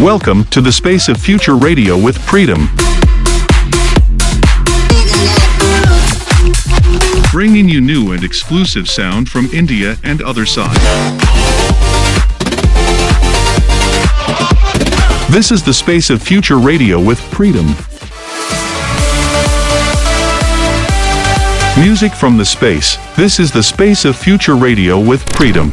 Welcome to the space of future radio with Freedom. Bringing you new and exclusive sound from India and other side. This is the space of future radio with Freedom. Music from the space. This is the space of future radio with Freedom.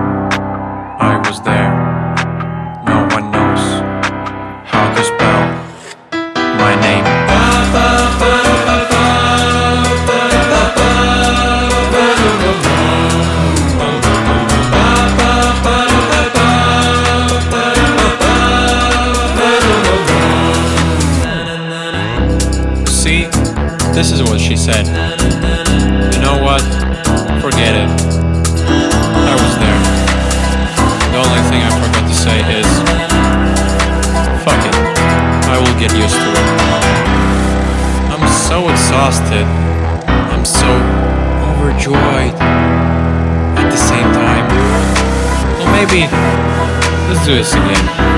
let's do this again.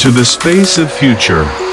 To the space of future.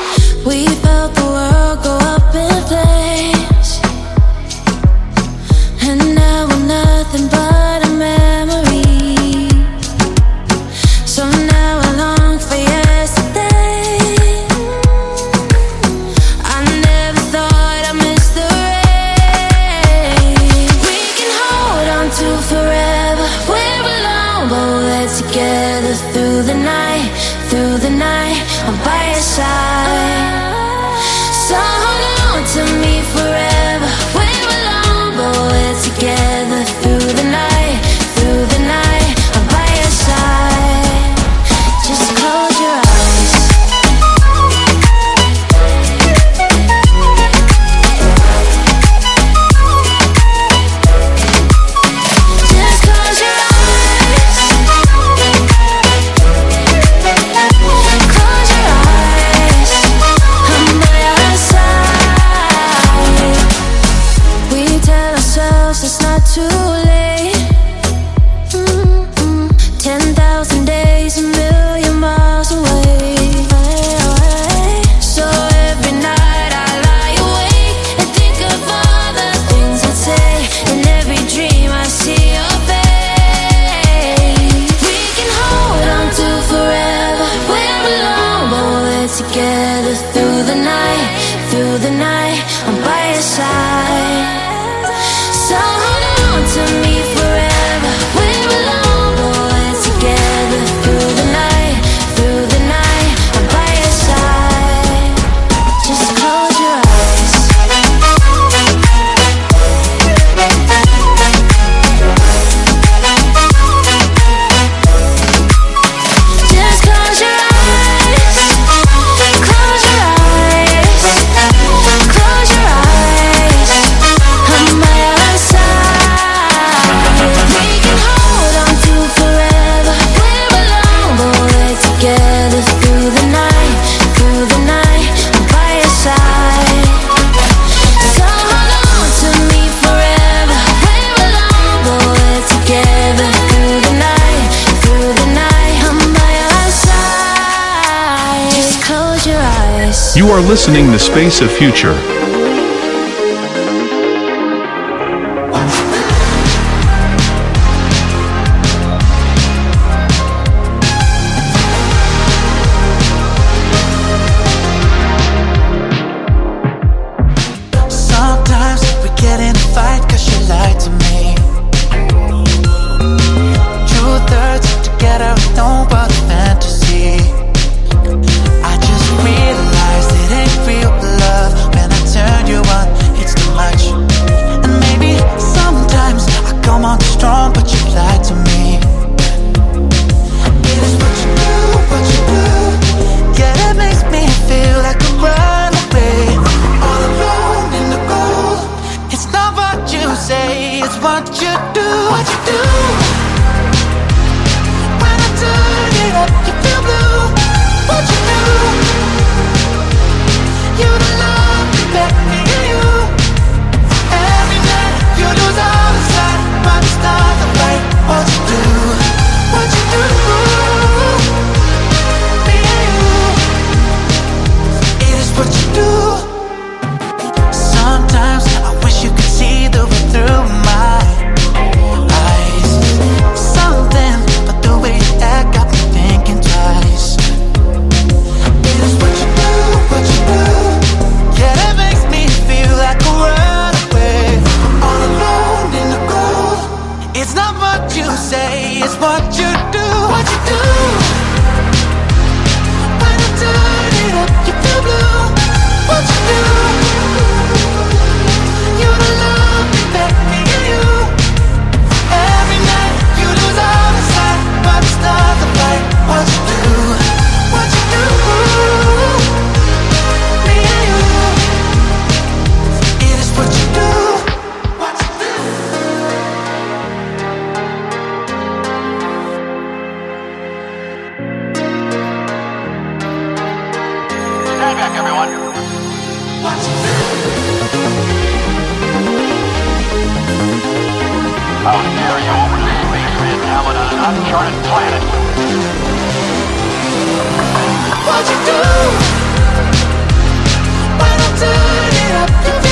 future. over the space on an uncharted planet. What'd you do? Why not turn it up?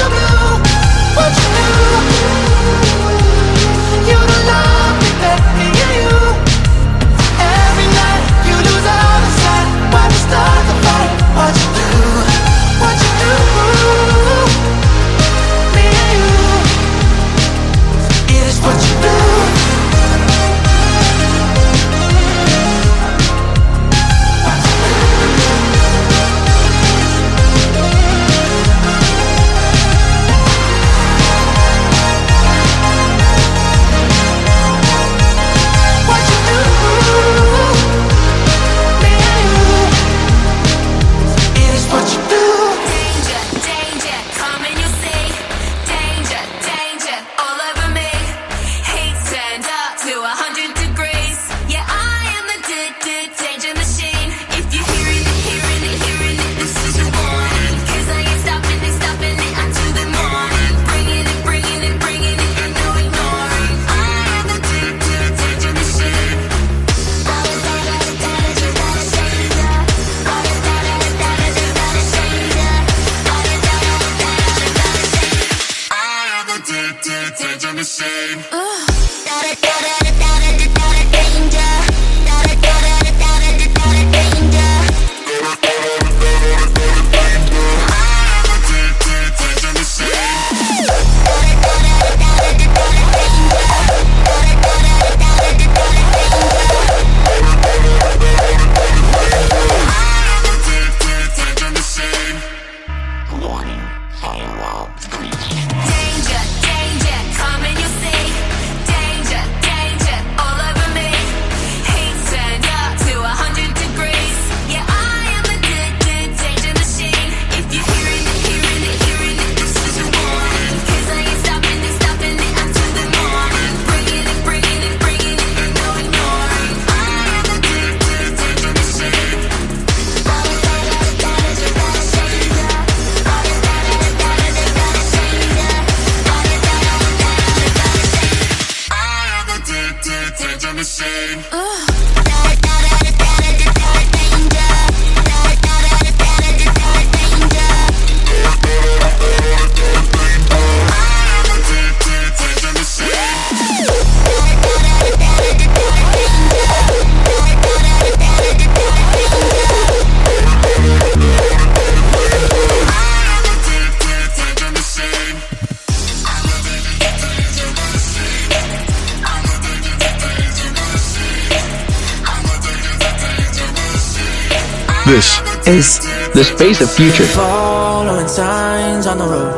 the space of future. Following signs on the road.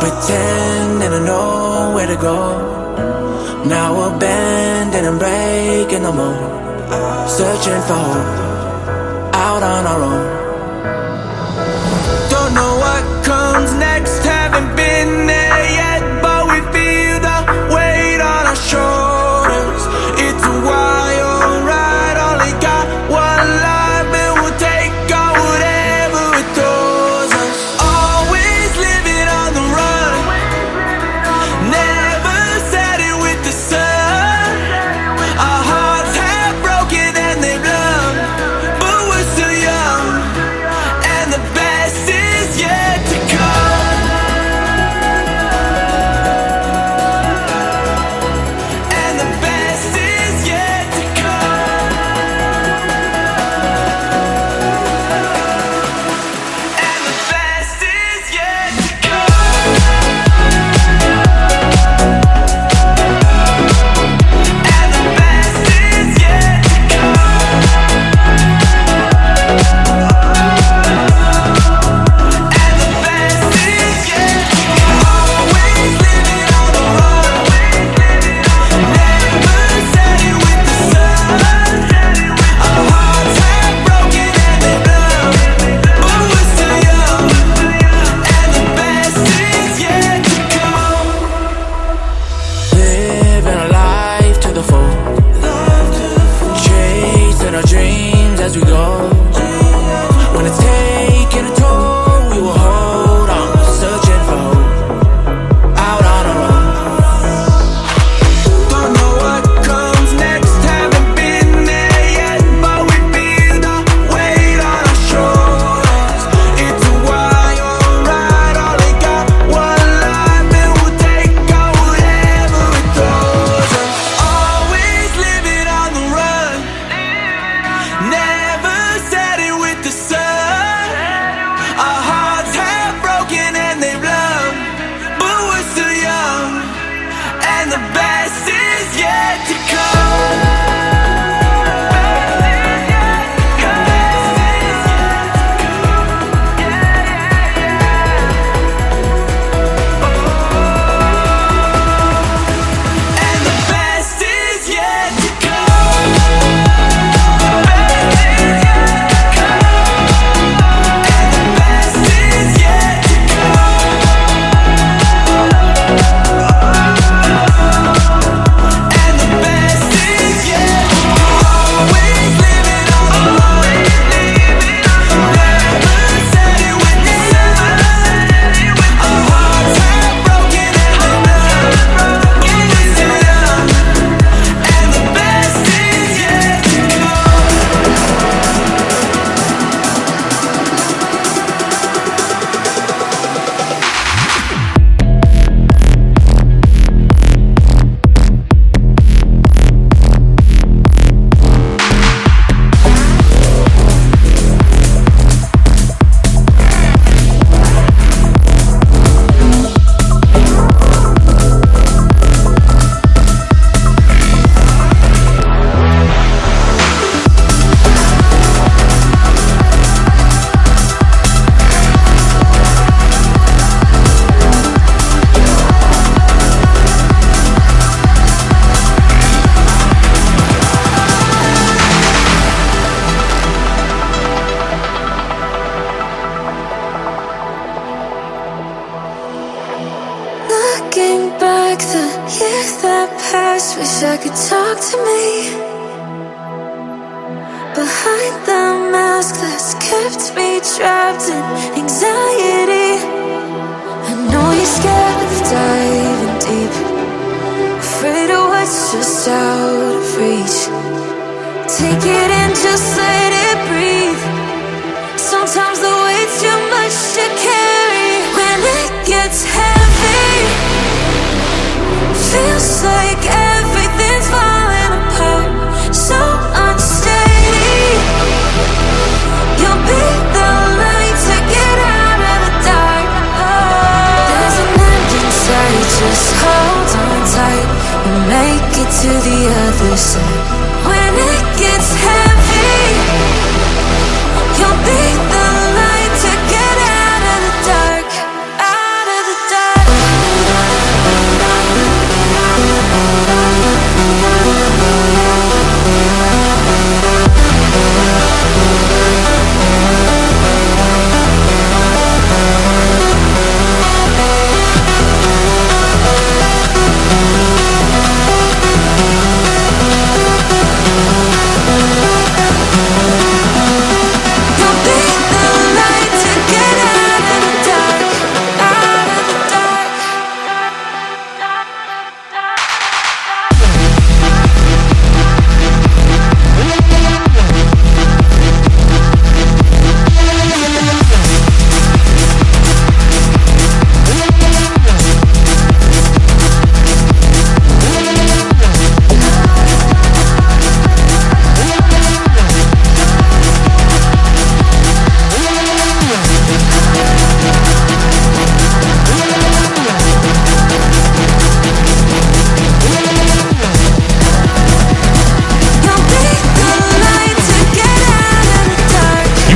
Pretending know where to go. Now and breaking the mold. Searching for hope. Out on our own. talk to me. Behind the mask that's kept me trapped in anxiety. I know you're scared of diving deep. Afraid of what's just out of reach. Take it in, just let it breathe. Sometimes the weight's too much to carry. When it gets heavy Feels like to the other side. When it gets heavy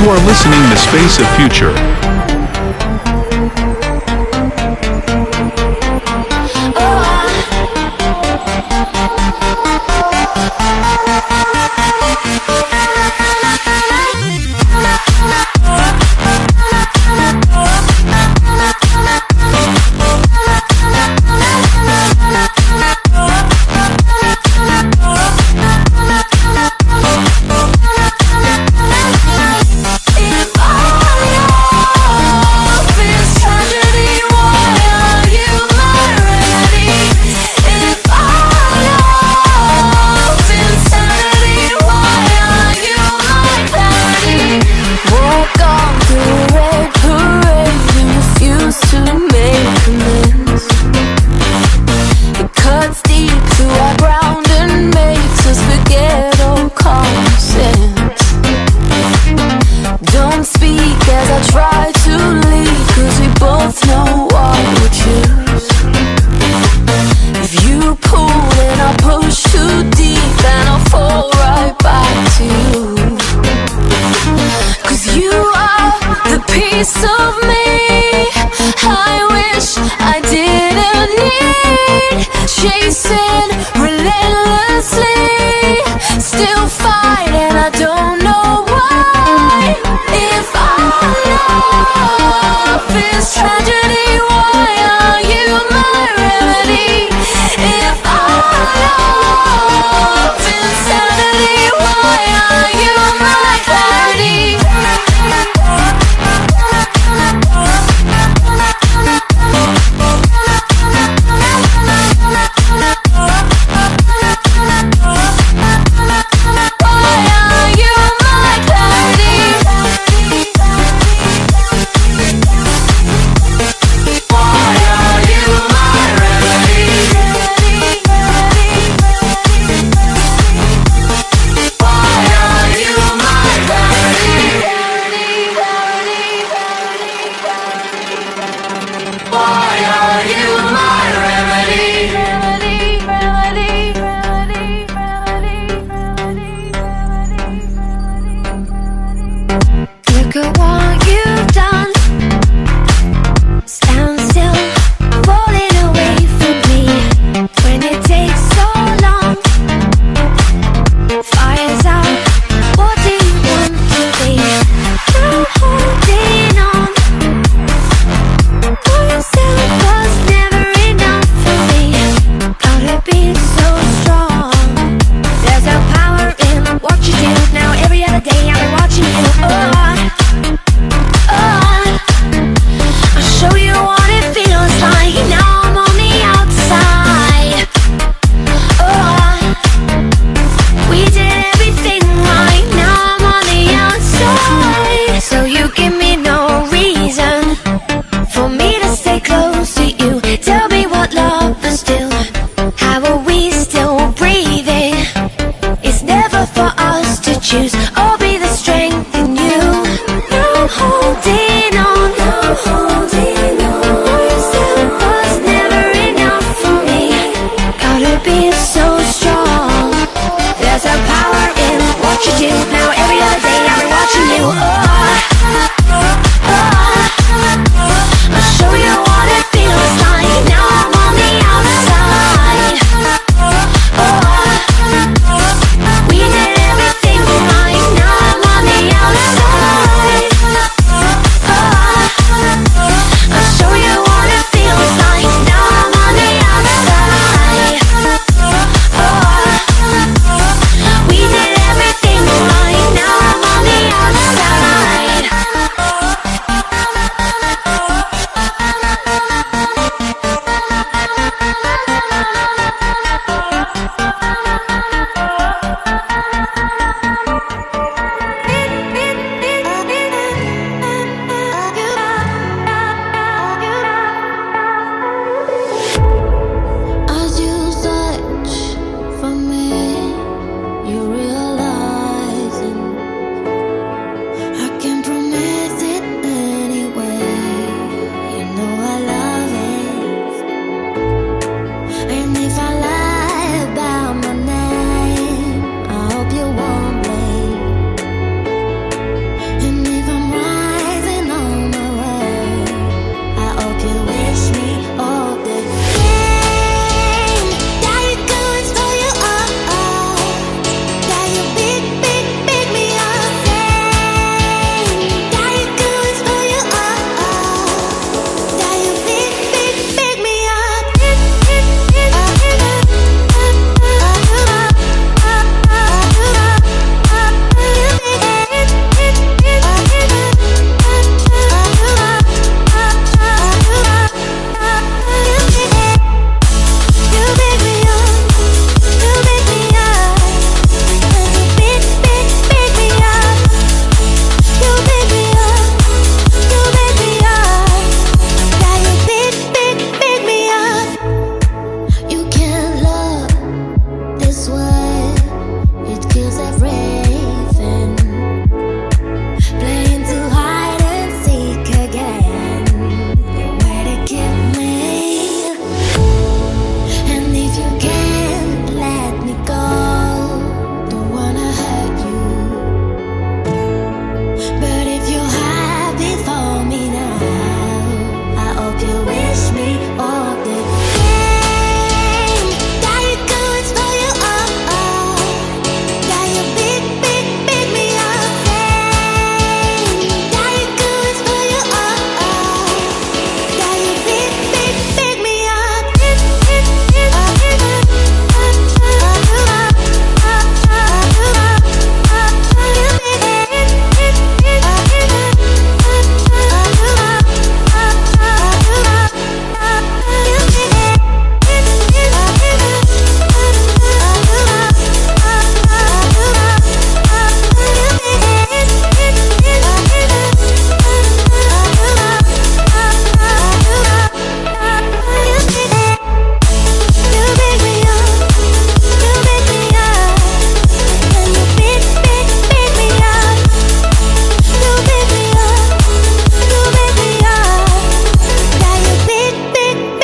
are listening to Space of Future.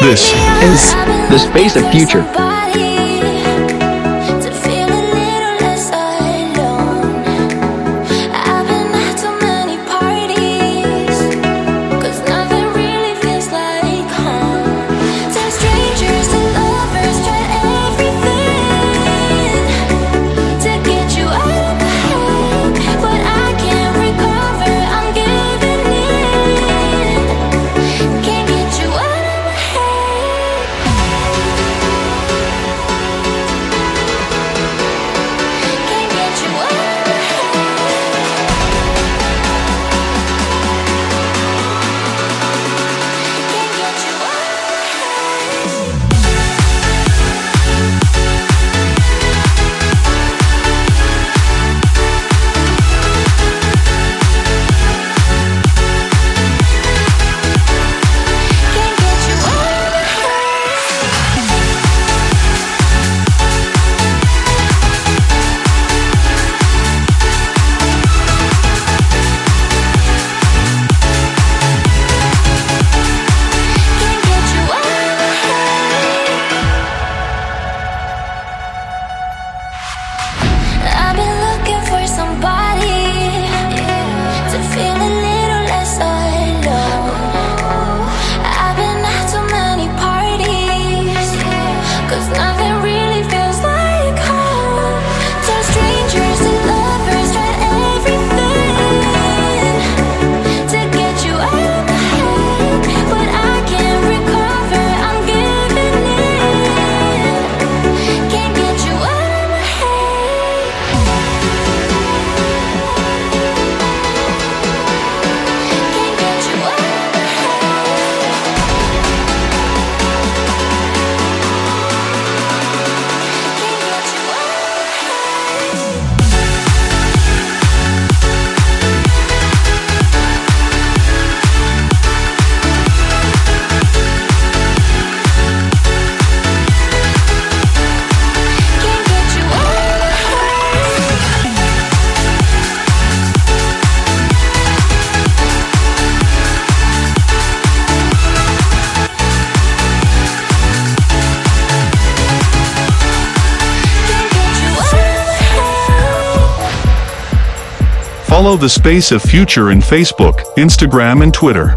This is the space of future. the space of future in Facebook, Instagram and Twitter.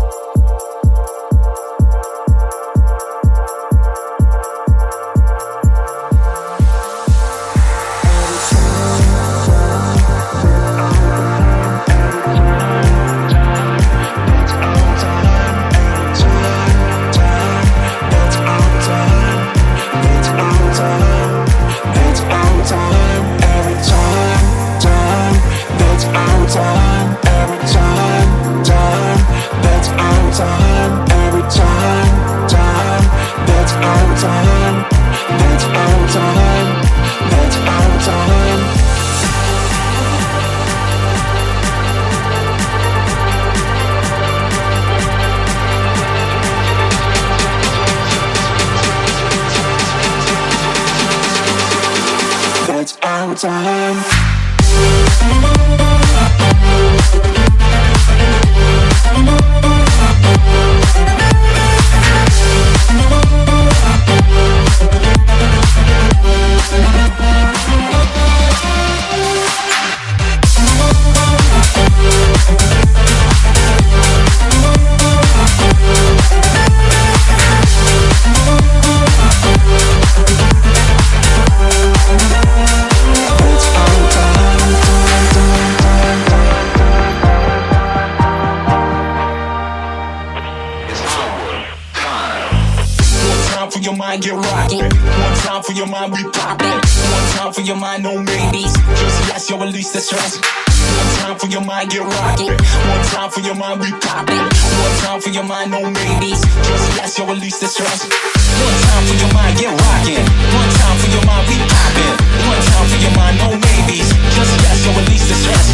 mind, get rocking. One time for your mind, we poppin. One time for your mind, no maybes. Just yes, you release the stress. One time for your mind, get rockin'. One time for your mind, we poppin'. One time for your mind, no maybes. Just yes, you release the stress.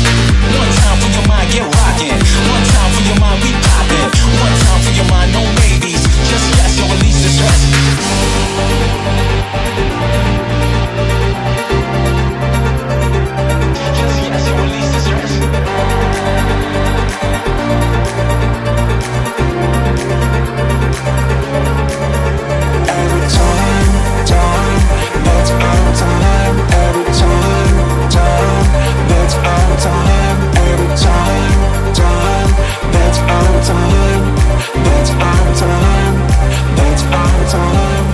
One time for your mind, get rockin'. One time for your mind, we poppin'. One time for your mind, no maybes. Just yes, you release the stress. our time That's our time That's our time.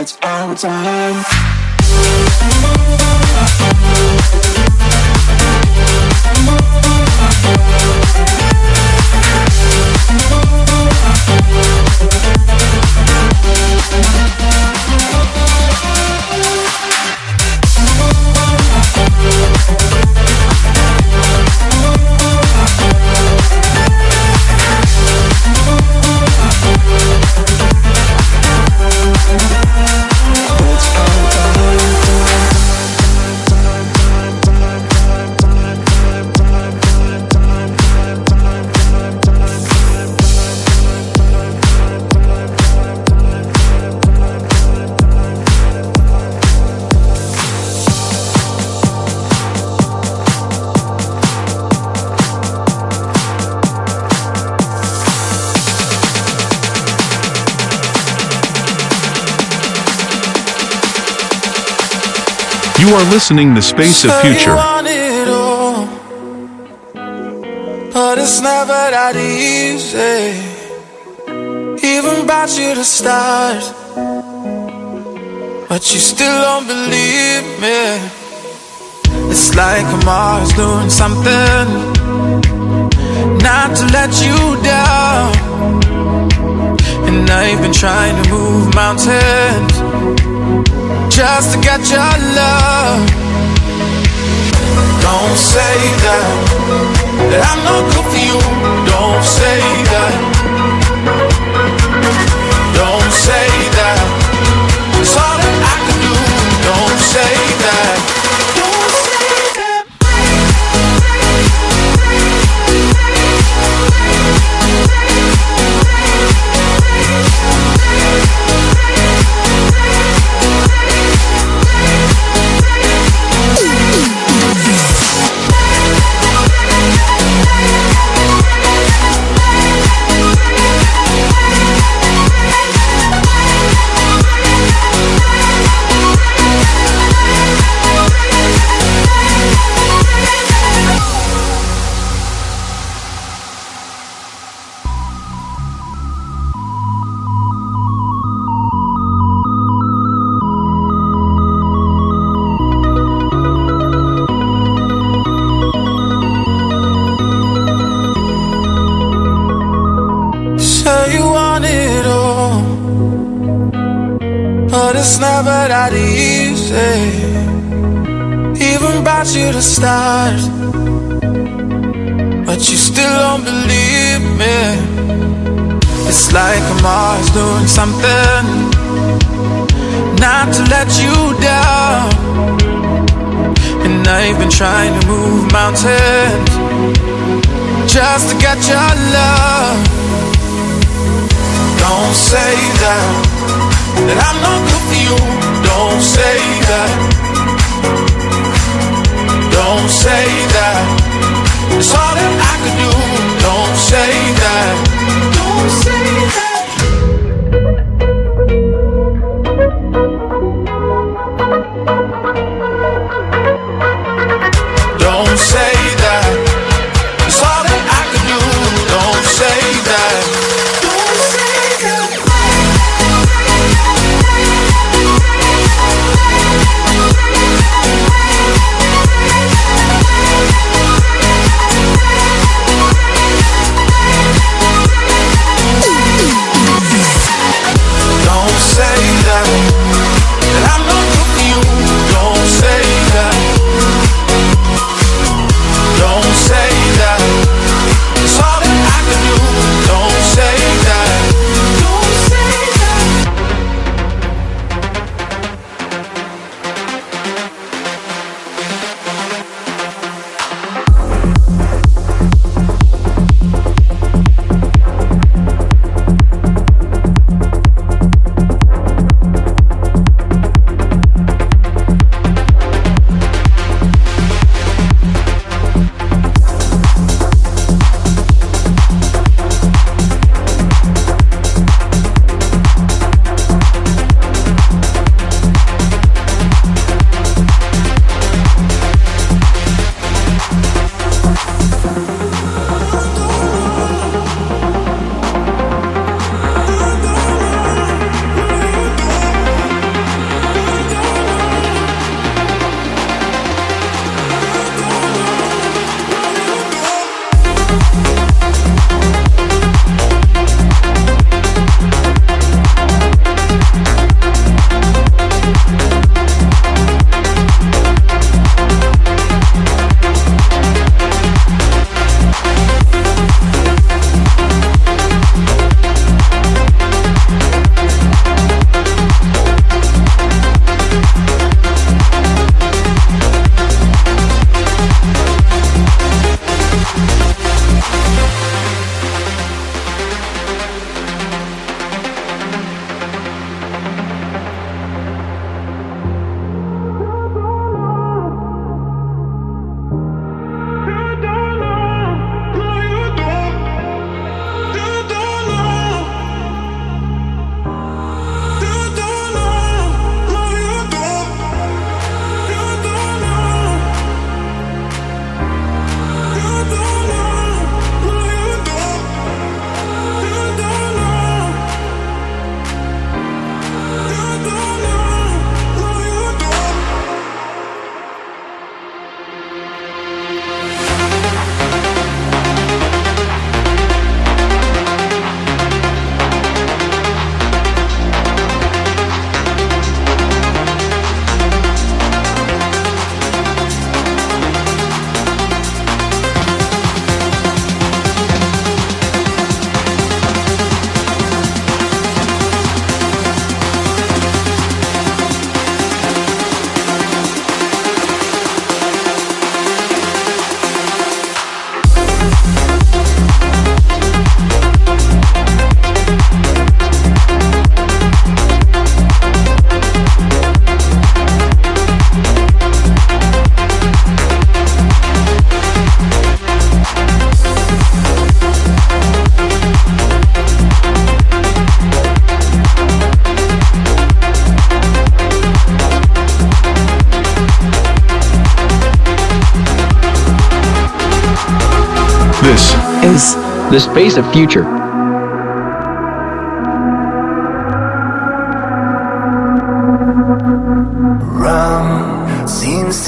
That's our time listening the space of future. but it's never that easy. Even brought you to start, but you still don't believe me. It's like I'm always doing something not to let you down. And I've been trying to move mountains just to get your love. Don't say that, that I'm not good for you. Don't say that. Don't say that. It's all that I can do. Don't say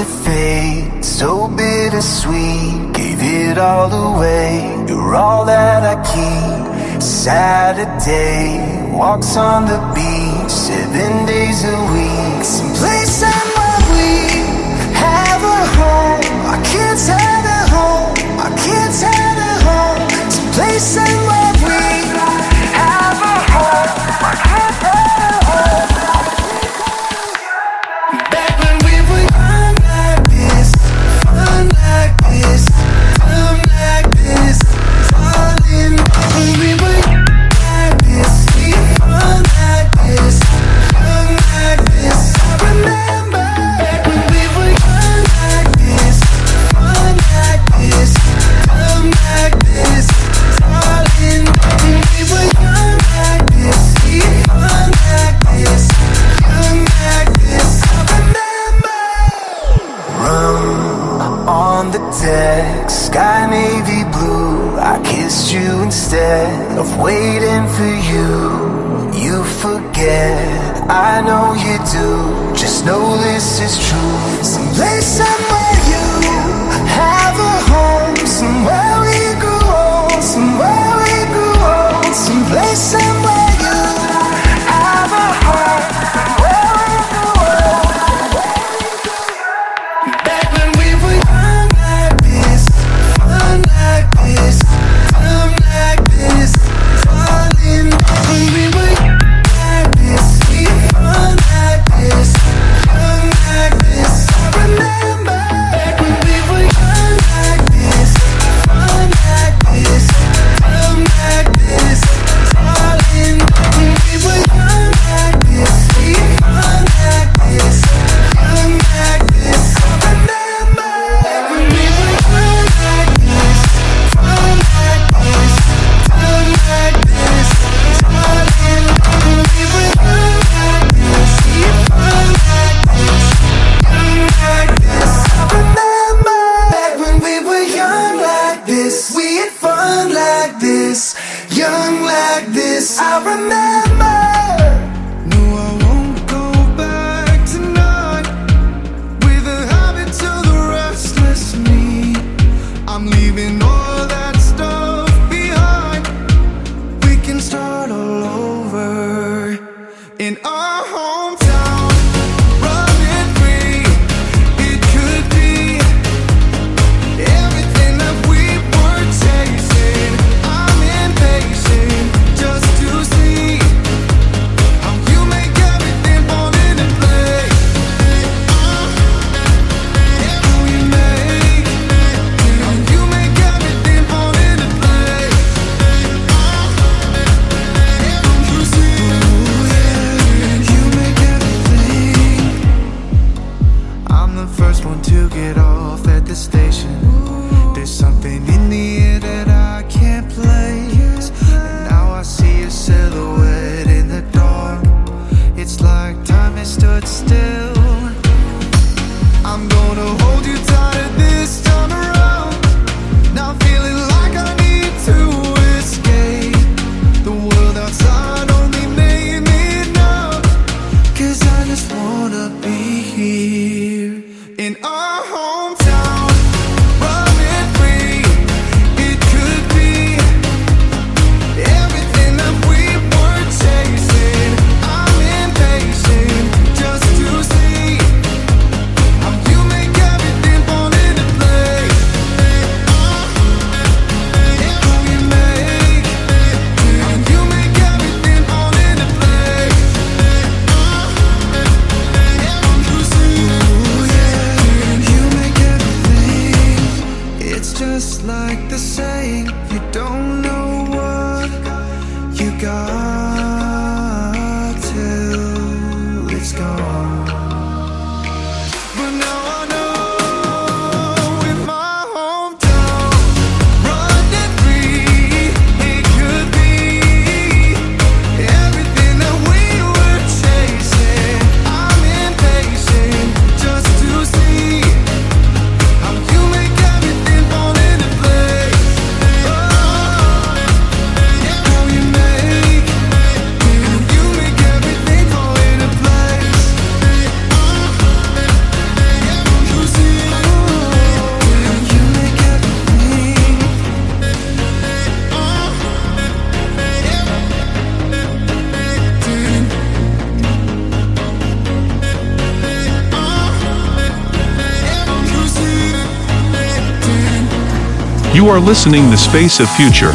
to fade, so bittersweet. Gave it all away, you're all that I keep. Saturday, walks on the beach, seven days a week. Someplace I'm where we have a home. I can't have a home, I can't have a home. Someplace I'm are listening The Space of Future.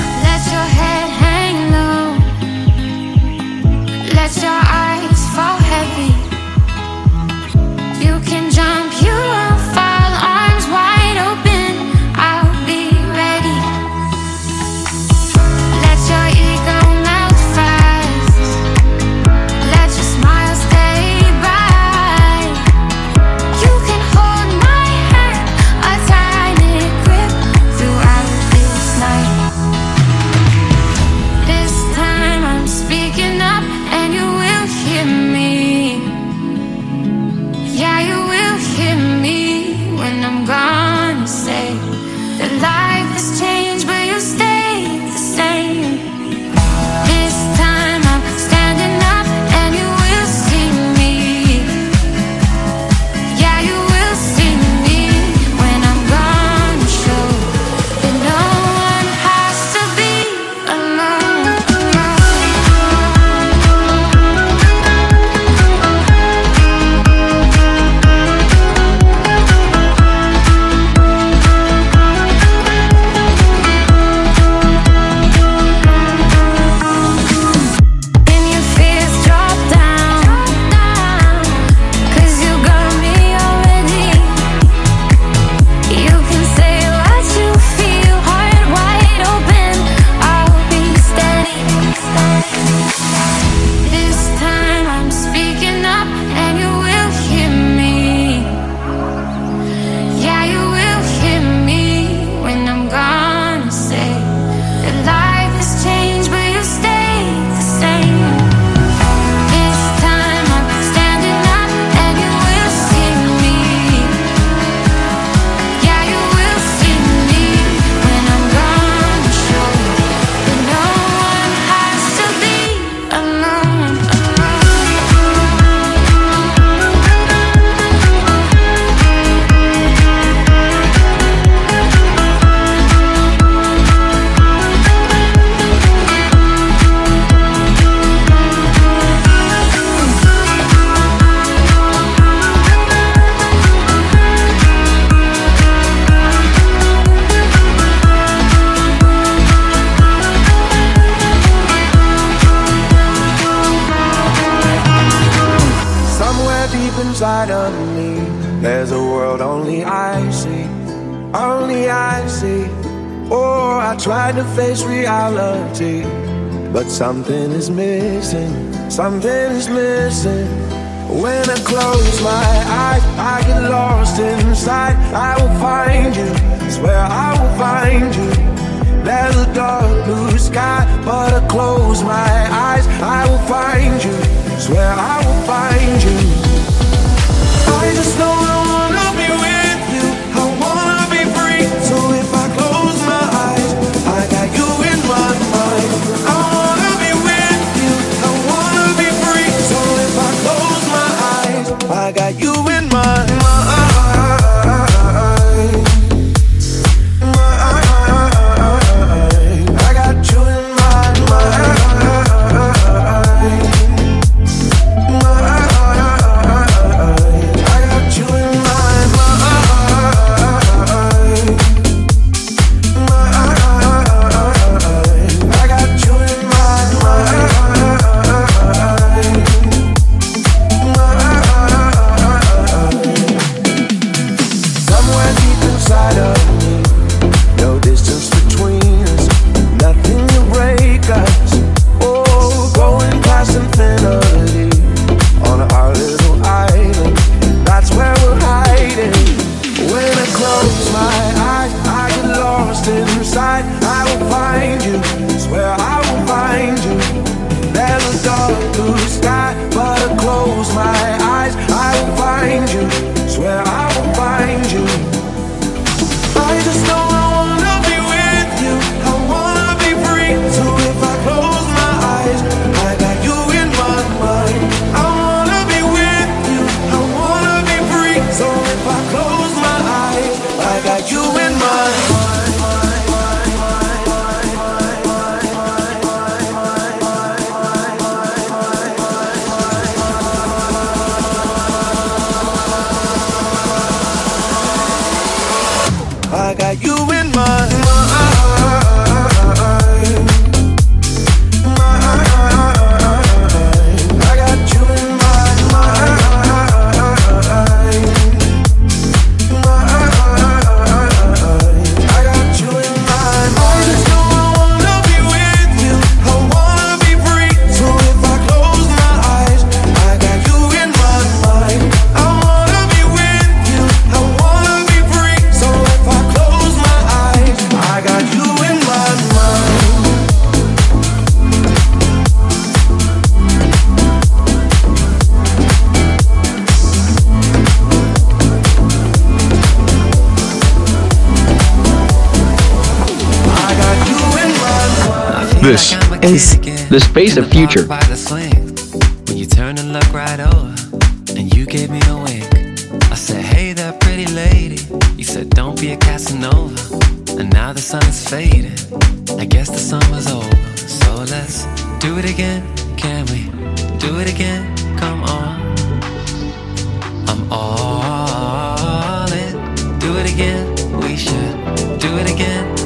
Something is missing, something is missing. When I close my eyes, I get lost inside. I will find you, swear I will find you. There's a dark blue sky, but I close my eyes. I will find you, swear I the space of future. When you turn and look right over, and you gave me a wink. I said, Hey there, pretty lady. You said, Don't be a Casanova. And now the sun is fading. I guess the summer's over. So let's do it again, can we? Do it again, come on. I'm all in. Do it again, we should. Do it again.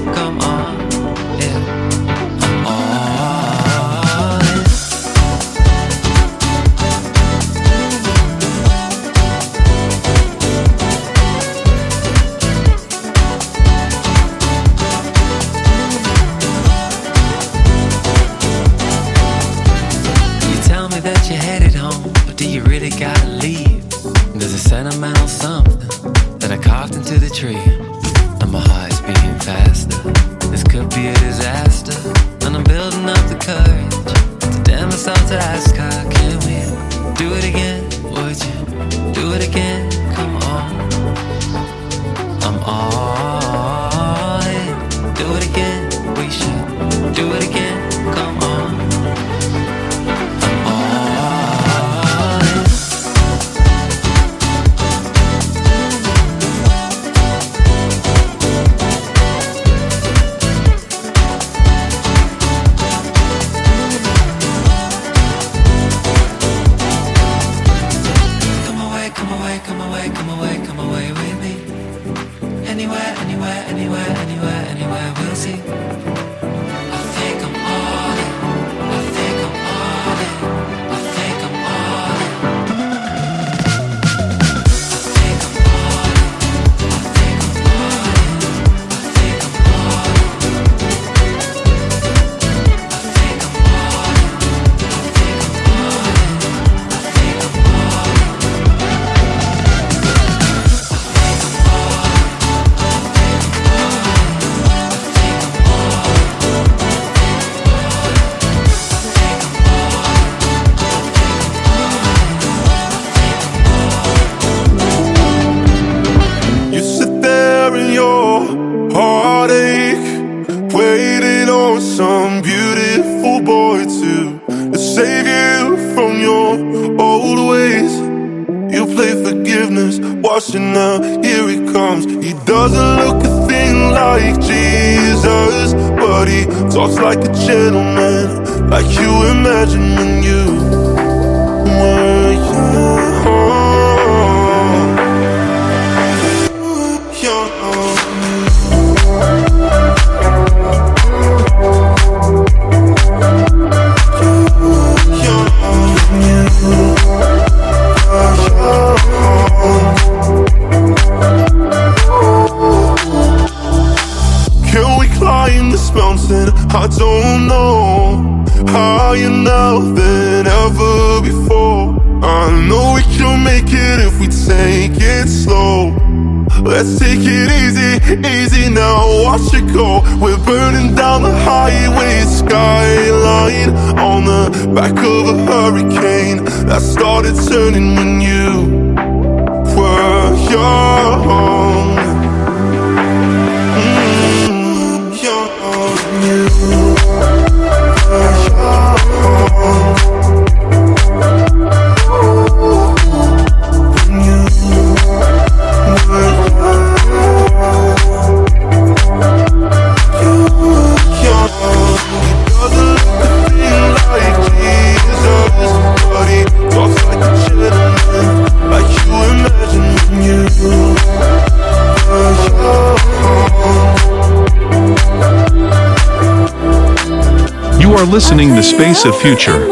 listening the space of future.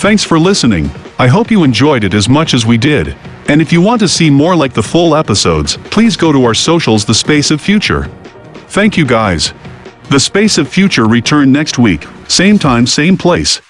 Thanks for listening. I hope you enjoyed it as much as we did. And if you want to see more like the full episodes, please go to our socials The Space of Future. Thank you guys. The Space of Future return next week, same time same place.